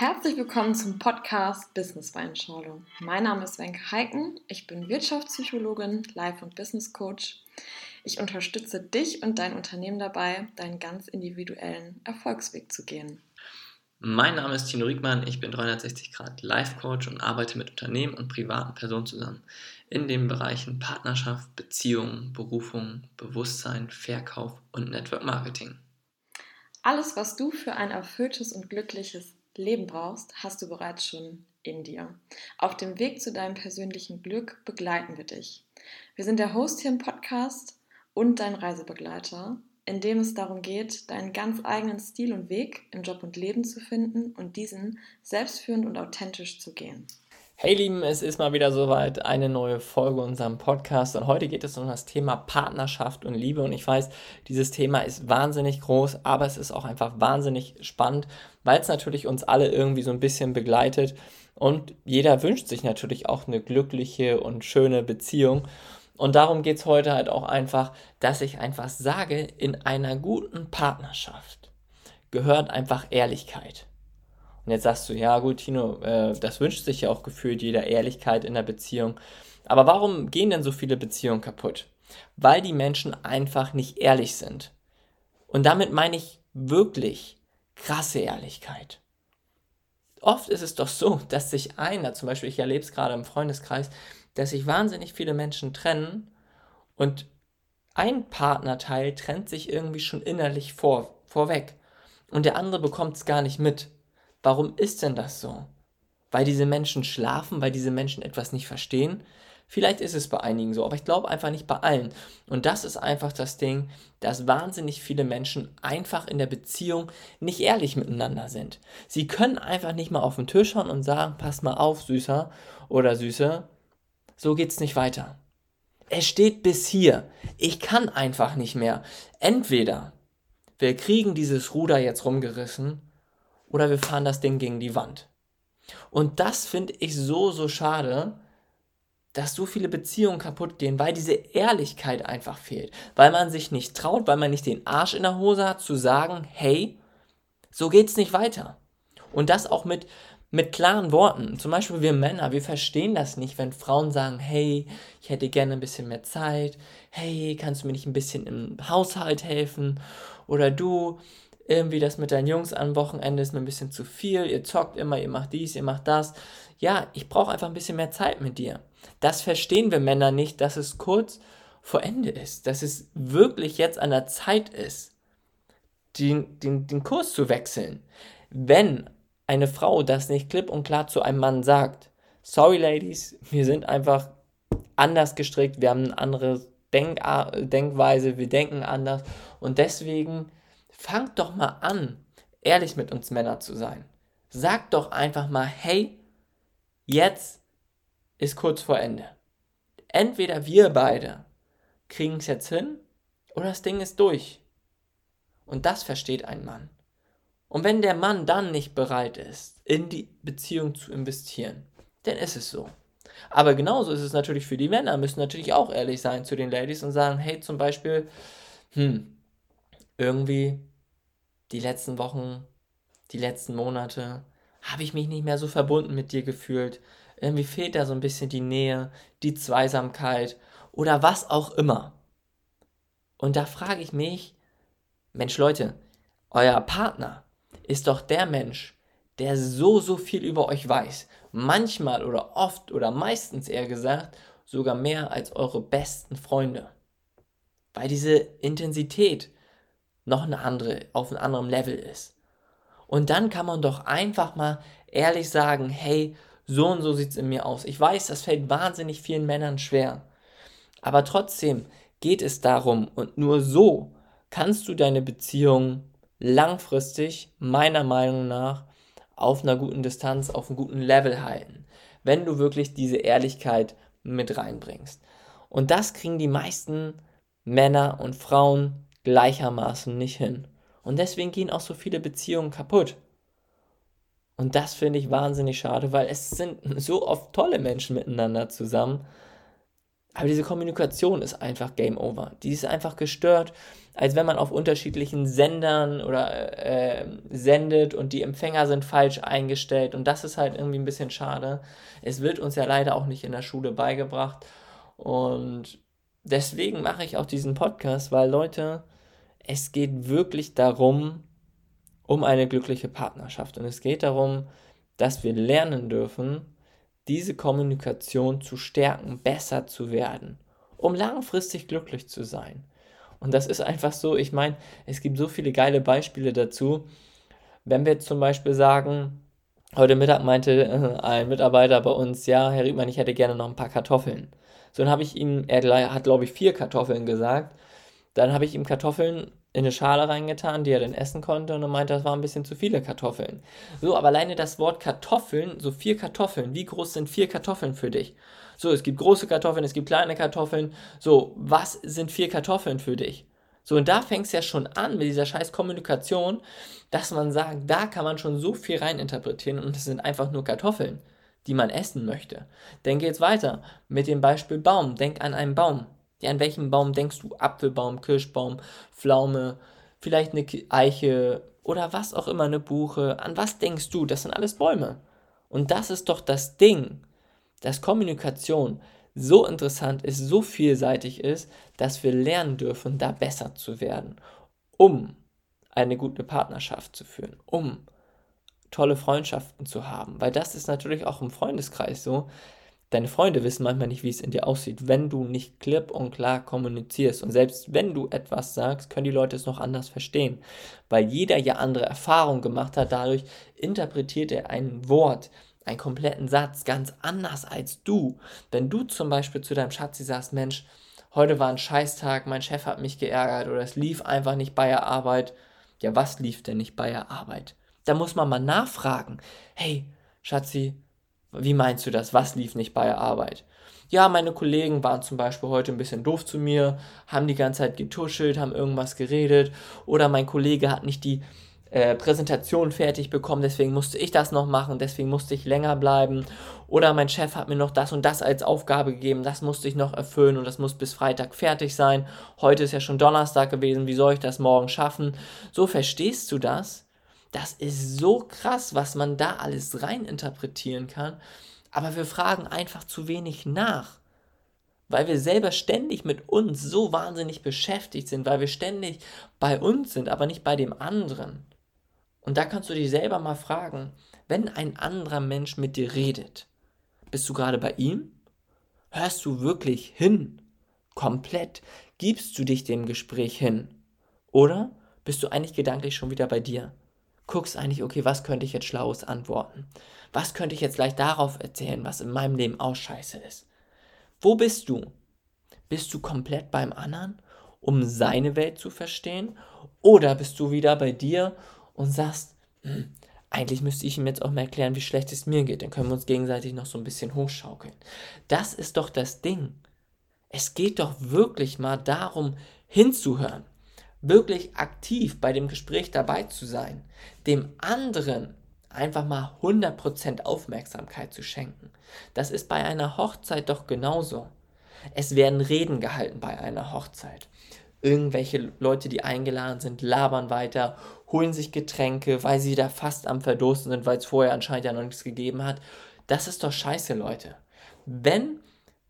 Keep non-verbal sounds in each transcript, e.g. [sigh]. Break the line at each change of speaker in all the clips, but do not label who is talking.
Herzlich willkommen zum Podcast Business Weinschorle. Mein Name ist Wenke Heiken. Ich bin Wirtschaftspsychologin, Life- und Business Coach. Ich unterstütze dich und dein Unternehmen dabei, deinen ganz individuellen Erfolgsweg zu gehen.
Mein Name ist Tino Riegmann, ich bin 360 Grad Life Coach und arbeite mit Unternehmen und privaten Personen zusammen in den Bereichen Partnerschaft, Beziehung, Berufung, Bewusstsein, Verkauf und Network Marketing.
Alles, was du für ein erfülltes und glückliches Leben brauchst, hast du bereits schon in dir. Auf dem Weg zu deinem persönlichen Glück begleiten wir dich. Wir sind der Host hier im Podcast und dein Reisebegleiter, in dem es darum geht, deinen ganz eigenen Stil und Weg im Job und Leben zu finden und diesen selbstführend und authentisch zu gehen.
Hey Lieben, es ist mal wieder soweit eine neue Folge unserem Podcast. Und heute geht es um das Thema Partnerschaft und Liebe. Und ich weiß, dieses Thema ist wahnsinnig groß, aber es ist auch einfach wahnsinnig spannend, weil es natürlich uns alle irgendwie so ein bisschen begleitet. Und jeder wünscht sich natürlich auch eine glückliche und schöne Beziehung. Und darum geht es heute halt auch einfach, dass ich einfach sage, in einer guten Partnerschaft gehört einfach Ehrlichkeit. Und jetzt sagst du, ja gut, Tino, äh, das wünscht sich ja auch gefühlt jeder Ehrlichkeit in der Beziehung. Aber warum gehen denn so viele Beziehungen kaputt? Weil die Menschen einfach nicht ehrlich sind. Und damit meine ich wirklich krasse Ehrlichkeit. Oft ist es doch so, dass sich einer, zum Beispiel ich erlebe es gerade im Freundeskreis, dass sich wahnsinnig viele Menschen trennen und ein Partnerteil trennt sich irgendwie schon innerlich vor, vorweg und der andere bekommt es gar nicht mit. Warum ist denn das so? Weil diese Menschen schlafen, weil diese Menschen etwas nicht verstehen? Vielleicht ist es bei einigen so, aber ich glaube einfach nicht bei allen. Und das ist einfach das Ding, dass wahnsinnig viele Menschen einfach in der Beziehung nicht ehrlich miteinander sind. Sie können einfach nicht mal auf den Tisch schauen und sagen, pass mal auf, Süßer oder Süße, so geht's nicht weiter. Es steht bis hier. Ich kann einfach nicht mehr. Entweder wir kriegen dieses Ruder jetzt rumgerissen oder wir fahren das Ding gegen die Wand. Und das finde ich so, so schade, dass so viele Beziehungen kaputt gehen, weil diese Ehrlichkeit einfach fehlt. Weil man sich nicht traut, weil man nicht den Arsch in der Hose hat, zu sagen, hey, so geht's nicht weiter. Und das auch mit, mit klaren Worten. Zum Beispiel wir Männer, wir verstehen das nicht, wenn Frauen sagen, hey, ich hätte gerne ein bisschen mehr Zeit, hey, kannst du mir nicht ein bisschen im Haushalt helfen? Oder du, irgendwie das mit deinen Jungs am Wochenende ist mir ein bisschen zu viel, ihr zockt immer, ihr macht dies, ihr macht das. Ja, ich brauche einfach ein bisschen mehr Zeit mit dir. Das verstehen wir Männer nicht, dass es kurz vor Ende ist, dass es wirklich jetzt an der Zeit ist, den, den, den Kurs zu wechseln. Wenn eine Frau das nicht klipp und klar zu einem Mann sagt, sorry Ladies, wir sind einfach anders gestrickt, wir haben eine andere Denk Denkweise, wir denken anders und deswegen fangt doch mal an, ehrlich mit uns Männern zu sein. Sagt doch einfach mal, hey, jetzt ist kurz vor Ende. Entweder wir beide kriegen es jetzt hin oder das Ding ist durch. Und das versteht ein Mann. Und wenn der Mann dann nicht bereit ist, in die Beziehung zu investieren, dann ist es so. Aber genauso ist es natürlich für die Männer, müssen natürlich auch ehrlich sein zu den Ladies und sagen, hey, zum Beispiel, hm, irgendwie die letzten Wochen, die letzten Monate, habe ich mich nicht mehr so verbunden mit dir gefühlt. Irgendwie fehlt da so ein bisschen die Nähe, die Zweisamkeit oder was auch immer. Und da frage ich mich, Mensch Leute, euer Partner ist doch der Mensch, der so, so viel über euch weiß. Manchmal oder oft oder meistens eher gesagt, sogar mehr als eure besten Freunde. Weil diese Intensität, noch eine andere, auf einem anderen Level ist. Und dann kann man doch einfach mal ehrlich sagen, hey, so und so sieht es in mir aus. Ich weiß, das fällt wahnsinnig vielen Männern schwer. Aber trotzdem geht es darum und nur so kannst du deine Beziehung langfristig, meiner Meinung nach, auf einer guten Distanz, auf einem guten Level halten. Wenn du wirklich diese Ehrlichkeit mit reinbringst. Und das kriegen die meisten Männer und Frauen gleichermaßen nicht hin. Und deswegen gehen auch so viele Beziehungen kaputt. Und das finde ich wahnsinnig schade, weil es sind [laughs] so oft tolle Menschen miteinander zusammen. Aber diese Kommunikation ist einfach Game Over. Die ist einfach gestört, als wenn man auf unterschiedlichen Sendern oder äh, sendet und die Empfänger sind falsch eingestellt. Und das ist halt irgendwie ein bisschen schade. Es wird uns ja leider auch nicht in der Schule beigebracht. Und deswegen mache ich auch diesen Podcast, weil Leute, es geht wirklich darum, um eine glückliche Partnerschaft. Und es geht darum, dass wir lernen dürfen, diese Kommunikation zu stärken, besser zu werden, um langfristig glücklich zu sein. Und das ist einfach so, ich meine, es gibt so viele geile Beispiele dazu. Wenn wir zum Beispiel sagen, heute Mittag meinte äh, ein Mitarbeiter bei uns, ja, Herr Riedmann, ich hätte gerne noch ein paar Kartoffeln. So, dann habe ich ihm, er hat glaube ich vier Kartoffeln gesagt. Dann habe ich ihm Kartoffeln in eine Schale reingetan, die er dann essen konnte und er meinte, das waren ein bisschen zu viele Kartoffeln. So, aber alleine das Wort Kartoffeln, so vier Kartoffeln, wie groß sind vier Kartoffeln für dich? So, es gibt große Kartoffeln, es gibt kleine Kartoffeln. So, was sind vier Kartoffeln für dich? So, und da fängt es ja schon an mit dieser scheiß Kommunikation, dass man sagt, da kann man schon so viel reininterpretieren und es sind einfach nur Kartoffeln, die man essen möchte. Dann geht's weiter mit dem Beispiel Baum. Denk an einen Baum. Ja, an welchen Baum denkst du? Apfelbaum, Kirschbaum, Pflaume, vielleicht eine Eiche oder was auch immer, eine Buche. An was denkst du? Das sind alles Bäume. Und das ist doch das Ding, dass Kommunikation so interessant ist, so vielseitig ist, dass wir lernen dürfen, da besser zu werden, um eine gute Partnerschaft zu führen, um tolle Freundschaften zu haben. Weil das ist natürlich auch im Freundeskreis so, Deine Freunde wissen manchmal nicht, wie es in dir aussieht, wenn du nicht klipp und klar kommunizierst. Und selbst wenn du etwas sagst, können die Leute es noch anders verstehen. Weil jeder ja andere Erfahrungen gemacht hat, dadurch interpretiert er ein Wort, einen kompletten Satz ganz anders als du. Wenn du zum Beispiel zu deinem Schatzi sagst, Mensch, heute war ein Scheißtag, mein Chef hat mich geärgert oder es lief einfach nicht bei der Arbeit. Ja, was lief denn nicht bei der Arbeit? Da muss man mal nachfragen. Hey, Schatzi, wie meinst du das? Was lief nicht bei der Arbeit? Ja, meine Kollegen waren zum Beispiel heute ein bisschen doof zu mir, haben die ganze Zeit getuschelt, haben irgendwas geredet oder mein Kollege hat nicht die äh, Präsentation fertig bekommen, deswegen musste ich das noch machen, deswegen musste ich länger bleiben. Oder mein Chef hat mir noch das und das als Aufgabe gegeben, das musste ich noch erfüllen und das muss bis Freitag fertig sein. Heute ist ja schon Donnerstag gewesen, wie soll ich das morgen schaffen? So verstehst du das? Das ist so krass, was man da alles reininterpretieren kann. Aber wir fragen einfach zu wenig nach. Weil wir selber ständig mit uns so wahnsinnig beschäftigt sind, weil wir ständig bei uns sind, aber nicht bei dem anderen. Und da kannst du dich selber mal fragen, wenn ein anderer Mensch mit dir redet, bist du gerade bei ihm? Hörst du wirklich hin? Komplett? Gibst du dich dem Gespräch hin? Oder bist du eigentlich gedanklich schon wieder bei dir? Guckst eigentlich, okay, was könnte ich jetzt Schlaues antworten? Was könnte ich jetzt gleich darauf erzählen, was in meinem Leben auch scheiße ist? Wo bist du? Bist du komplett beim anderen, um seine Welt zu verstehen? Oder bist du wieder bei dir und sagst, hm, eigentlich müsste ich ihm jetzt auch mal erklären, wie schlecht es mir geht. Dann können wir uns gegenseitig noch so ein bisschen hochschaukeln. Das ist doch das Ding. Es geht doch wirklich mal darum, hinzuhören wirklich aktiv bei dem Gespräch dabei zu sein, dem anderen einfach mal 100% Aufmerksamkeit zu schenken. Das ist bei einer Hochzeit doch genauso. Es werden Reden gehalten bei einer Hochzeit. Irgendwelche Leute, die eingeladen sind, labern weiter, holen sich Getränke, weil sie da fast am Verdursten sind, weil es vorher anscheinend ja noch nichts gegeben hat. Das ist doch scheiße, Leute. Wenn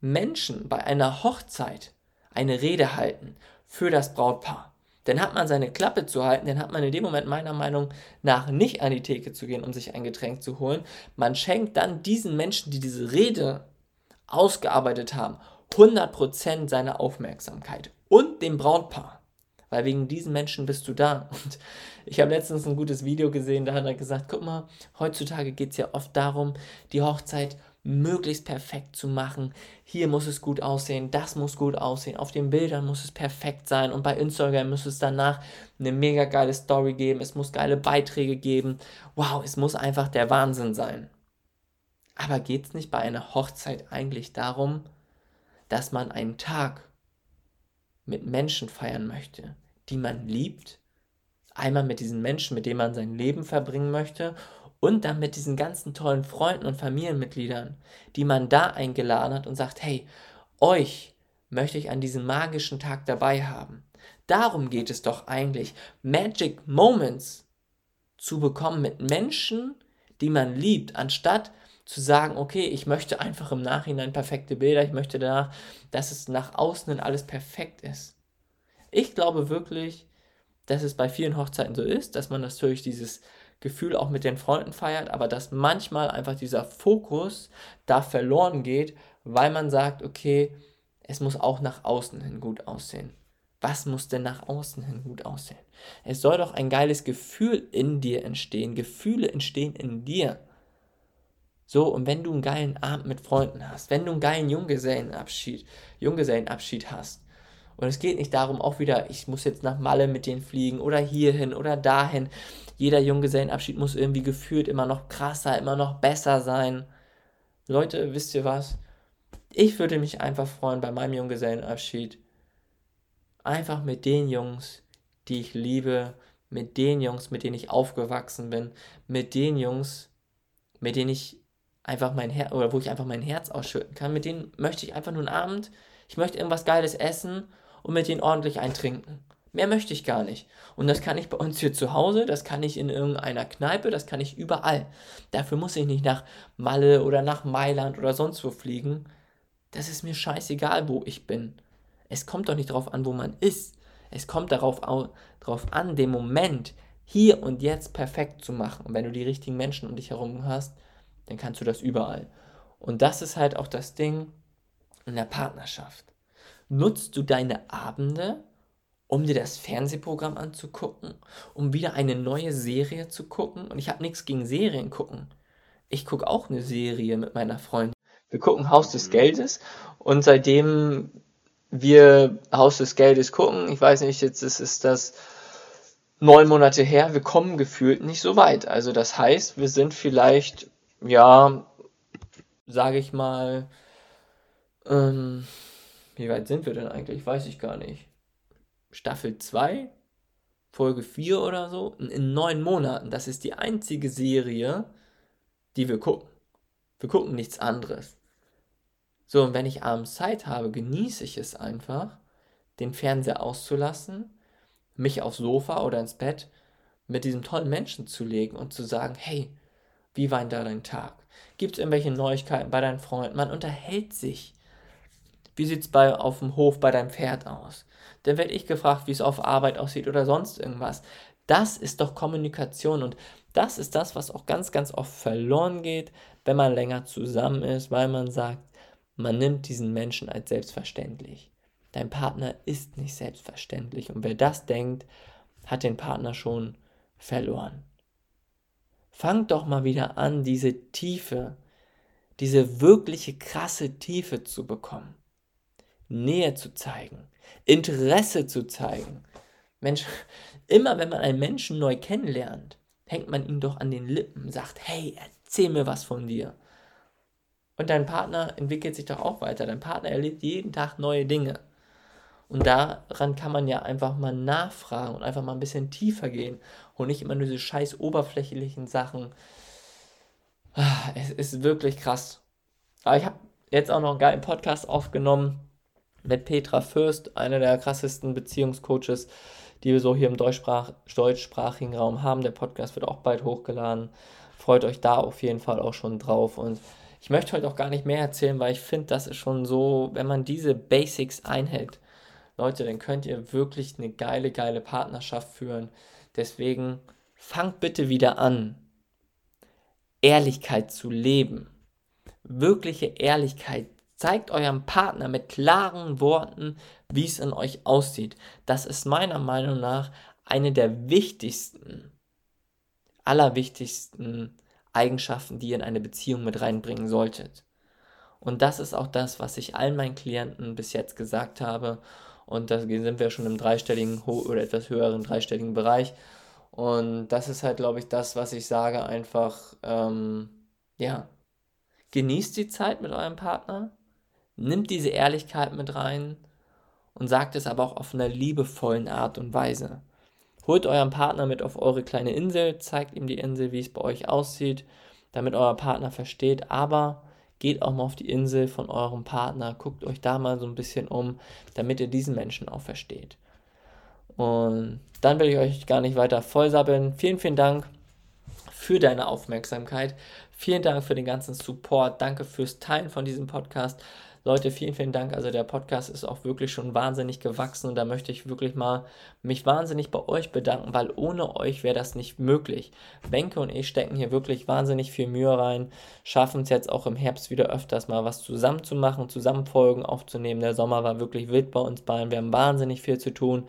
Menschen bei einer Hochzeit eine Rede halten für das Brautpaar, dann hat man seine Klappe zu halten, dann hat man in dem Moment meiner Meinung nach nicht an die Theke zu gehen, um sich ein Getränk zu holen. Man schenkt dann diesen Menschen, die diese Rede ausgearbeitet haben, 100% seiner Aufmerksamkeit und dem Brautpaar. Weil wegen diesen Menschen bist du da. Und ich habe letztens ein gutes Video gesehen, da hat er gesagt, guck mal, heutzutage geht es ja oft darum, die Hochzeit möglichst perfekt zu machen. Hier muss es gut aussehen, das muss gut aussehen, auf den Bildern muss es perfekt sein und bei Instagram muss es danach eine mega geile Story geben, es muss geile Beiträge geben. Wow, es muss einfach der Wahnsinn sein. Aber geht es nicht bei einer Hochzeit eigentlich darum, dass man einen Tag mit Menschen feiern möchte, die man liebt? Einmal mit diesen Menschen, mit denen man sein Leben verbringen möchte und dann mit diesen ganzen tollen Freunden und Familienmitgliedern, die man da eingeladen hat und sagt, hey, Euch möchte ich an diesem magischen Tag dabei haben. Darum geht es doch eigentlich, Magic Moments zu bekommen mit Menschen, die man liebt, anstatt zu sagen, okay, ich möchte einfach im Nachhinein perfekte Bilder, ich möchte danach, dass es nach außen hin alles perfekt ist. Ich glaube wirklich, dass es bei vielen Hochzeiten so ist, dass man natürlich dieses Gefühl auch mit den Freunden feiert, aber dass manchmal einfach dieser Fokus da verloren geht, weil man sagt, okay, es muss auch nach außen hin gut aussehen. Was muss denn nach außen hin gut aussehen? Es soll doch ein geiles Gefühl in dir entstehen. Gefühle entstehen in dir. So, und wenn du einen geilen Abend mit Freunden hast, wenn du einen geilen Junggesellenabschied, Junggesellenabschied hast, und es geht nicht darum, auch wieder, ich muss jetzt nach Malle mit denen fliegen oder hierhin oder dahin. Jeder Junggesellenabschied muss irgendwie gefühlt immer noch krasser, immer noch besser sein. Leute, wisst ihr was? Ich würde mich einfach freuen bei meinem Junggesellenabschied. Einfach mit den Jungs, die ich liebe, mit den Jungs, mit denen ich aufgewachsen bin, mit den Jungs, mit denen ich einfach mein Herz, oder wo ich einfach mein Herz ausschütten kann, mit denen möchte ich einfach nur einen Abend, ich möchte irgendwas Geiles essen und mit denen ordentlich eintrinken. Mehr möchte ich gar nicht. Und das kann ich bei uns hier zu Hause, das kann ich in irgendeiner Kneipe, das kann ich überall. Dafür muss ich nicht nach Malle oder nach Mailand oder sonst wo fliegen. Das ist mir scheißegal, wo ich bin. Es kommt doch nicht darauf an, wo man ist. Es kommt darauf, darauf an, den Moment hier und jetzt perfekt zu machen. Und wenn du die richtigen Menschen um dich herum hast, dann kannst du das überall. Und das ist halt auch das Ding in der Partnerschaft. Nutzt du deine Abende, um dir das Fernsehprogramm anzugucken, um wieder eine neue Serie zu gucken? Und ich habe nichts gegen Serien gucken. Ich gucke auch eine Serie mit meiner Freundin. Wir gucken Haus des Geldes und seitdem wir Haus des Geldes gucken, ich weiß nicht, jetzt ist, ist das neun Monate her, wir kommen gefühlt nicht so weit. Also das heißt, wir sind vielleicht, ja, sage ich mal, ähm, wie weit sind wir denn eigentlich? Weiß ich gar nicht. Staffel 2, Folge 4 oder so, in, neun Monaten. Das ist die einzige Serie, die wir gucken. Wir gucken nichts anderes. So, und wenn ich abends Zeit habe, genieße ich es einfach, den Fernseher auszulassen, mich aufs Sofa oder ins Bett mit diesem tollen Menschen zu legen und zu sagen, hey, wie war denn da dein Tag? Gibt es irgendwelche Neuigkeiten bei deinen Freunden? Man unterhält sich. Wie sieht es auf dem Hof bei deinem Pferd aus? Dann werde ich gefragt, wie es auf Arbeit aussieht oder sonst irgendwas. Das ist doch Kommunikation und das ist das, was auch ganz, ganz oft verloren geht, wenn man länger zusammen ist, weil man sagt, man nimmt diesen Menschen als selbstverständlich. Dein Partner ist nicht selbstverständlich und wer das denkt, hat den Partner schon verloren. Fang doch mal wieder an, diese Tiefe, diese wirkliche krasse Tiefe zu bekommen. Nähe zu zeigen, Interesse zu zeigen. Mensch, immer wenn man einen Menschen neu kennenlernt, hängt man ihn doch an den Lippen, sagt, hey, erzähl mir was von dir. Und dein Partner entwickelt sich doch auch weiter. Dein Partner erlebt jeden Tag neue Dinge. Und daran kann man ja einfach mal nachfragen und einfach mal ein bisschen tiefer gehen und nicht immer nur diese scheiß oberflächlichen Sachen. Ah, es ist wirklich krass. Aber ich habe jetzt auch noch einen geilen Podcast aufgenommen mit Petra Fürst, einer der krassesten Beziehungscoaches, die wir so hier im Deutschsprach deutschsprachigen Raum haben. Der Podcast wird auch bald hochgeladen. Freut euch da auf jeden Fall auch schon drauf. Und ich möchte heute auch gar nicht mehr erzählen, weil ich finde, das ist schon so, wenn man diese Basics einhält, Leute, dann könnt ihr wirklich eine geile, geile Partnerschaft führen. Deswegen fangt bitte wieder an, Ehrlichkeit zu leben. Wirkliche Ehrlichkeit. Zeigt eurem Partner mit klaren Worten, wie es in euch aussieht. Das ist meiner Meinung nach eine der wichtigsten, allerwichtigsten Eigenschaften, die ihr in eine Beziehung mit reinbringen solltet. Und das ist auch das, was ich allen meinen Klienten bis jetzt gesagt habe. Und da sind wir schon im dreistelligen oder etwas höheren dreistelligen Bereich. Und das ist halt, glaube ich, das, was ich sage, einfach, ähm, ja, genießt die Zeit mit eurem Partner, nimmt diese Ehrlichkeit mit rein und sagt es aber auch auf einer liebevollen Art und Weise. Holt euren Partner mit auf eure kleine Insel, zeigt ihm die Insel, wie es bei euch aussieht, damit euer Partner versteht, aber geht auch mal auf die Insel von eurem Partner, guckt euch da mal so ein bisschen um, damit ihr diesen Menschen auch versteht. Und dann will ich euch gar nicht weiter vollsabbeln. Vielen, vielen Dank für deine Aufmerksamkeit. Vielen Dank für den ganzen Support. Danke fürs Teilen von diesem Podcast. Leute, vielen, vielen Dank. Also der Podcast ist auch wirklich schon wahnsinnig gewachsen und da möchte ich wirklich mal mich wahnsinnig bei euch bedanken, weil ohne euch wäre das nicht möglich. Wenke und ich stecken hier wirklich wahnsinnig viel Mühe rein, schaffen es jetzt auch im Herbst wieder öfters mal was zusammen zu machen, zusammen Folgen aufzunehmen. Der Sommer war wirklich wild bei uns beiden. Wir haben wahnsinnig viel zu tun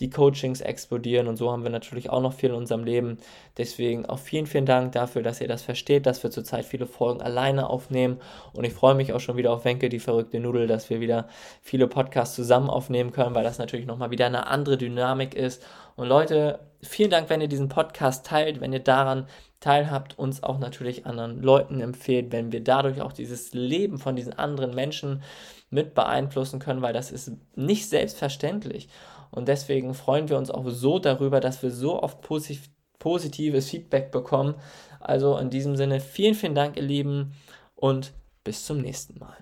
die Coachings explodieren und so haben wir natürlich auch noch viel in unserem Leben. Deswegen auch vielen, vielen Dank dafür, dass ihr das versteht, dass wir zurzeit viele Folgen alleine aufnehmen und ich freue mich auch schon wieder auf Wenke, die verrückte Nudel, dass wir wieder viele Podcasts zusammen aufnehmen können, weil das natürlich nochmal wieder eine andere Dynamik ist. Und Leute, vielen Dank, wenn ihr diesen Podcast teilt, wenn ihr daran teilhabt, uns auch natürlich anderen Leuten empfehlt, wenn wir dadurch auch dieses Leben von diesen anderen Menschen mit beeinflussen können, weil das ist nicht selbstverständlich. Und deswegen freuen wir uns auch so darüber, dass wir so oft posit positives Feedback bekommen. Also in diesem Sinne vielen, vielen Dank, ihr Lieben, und bis zum nächsten Mal.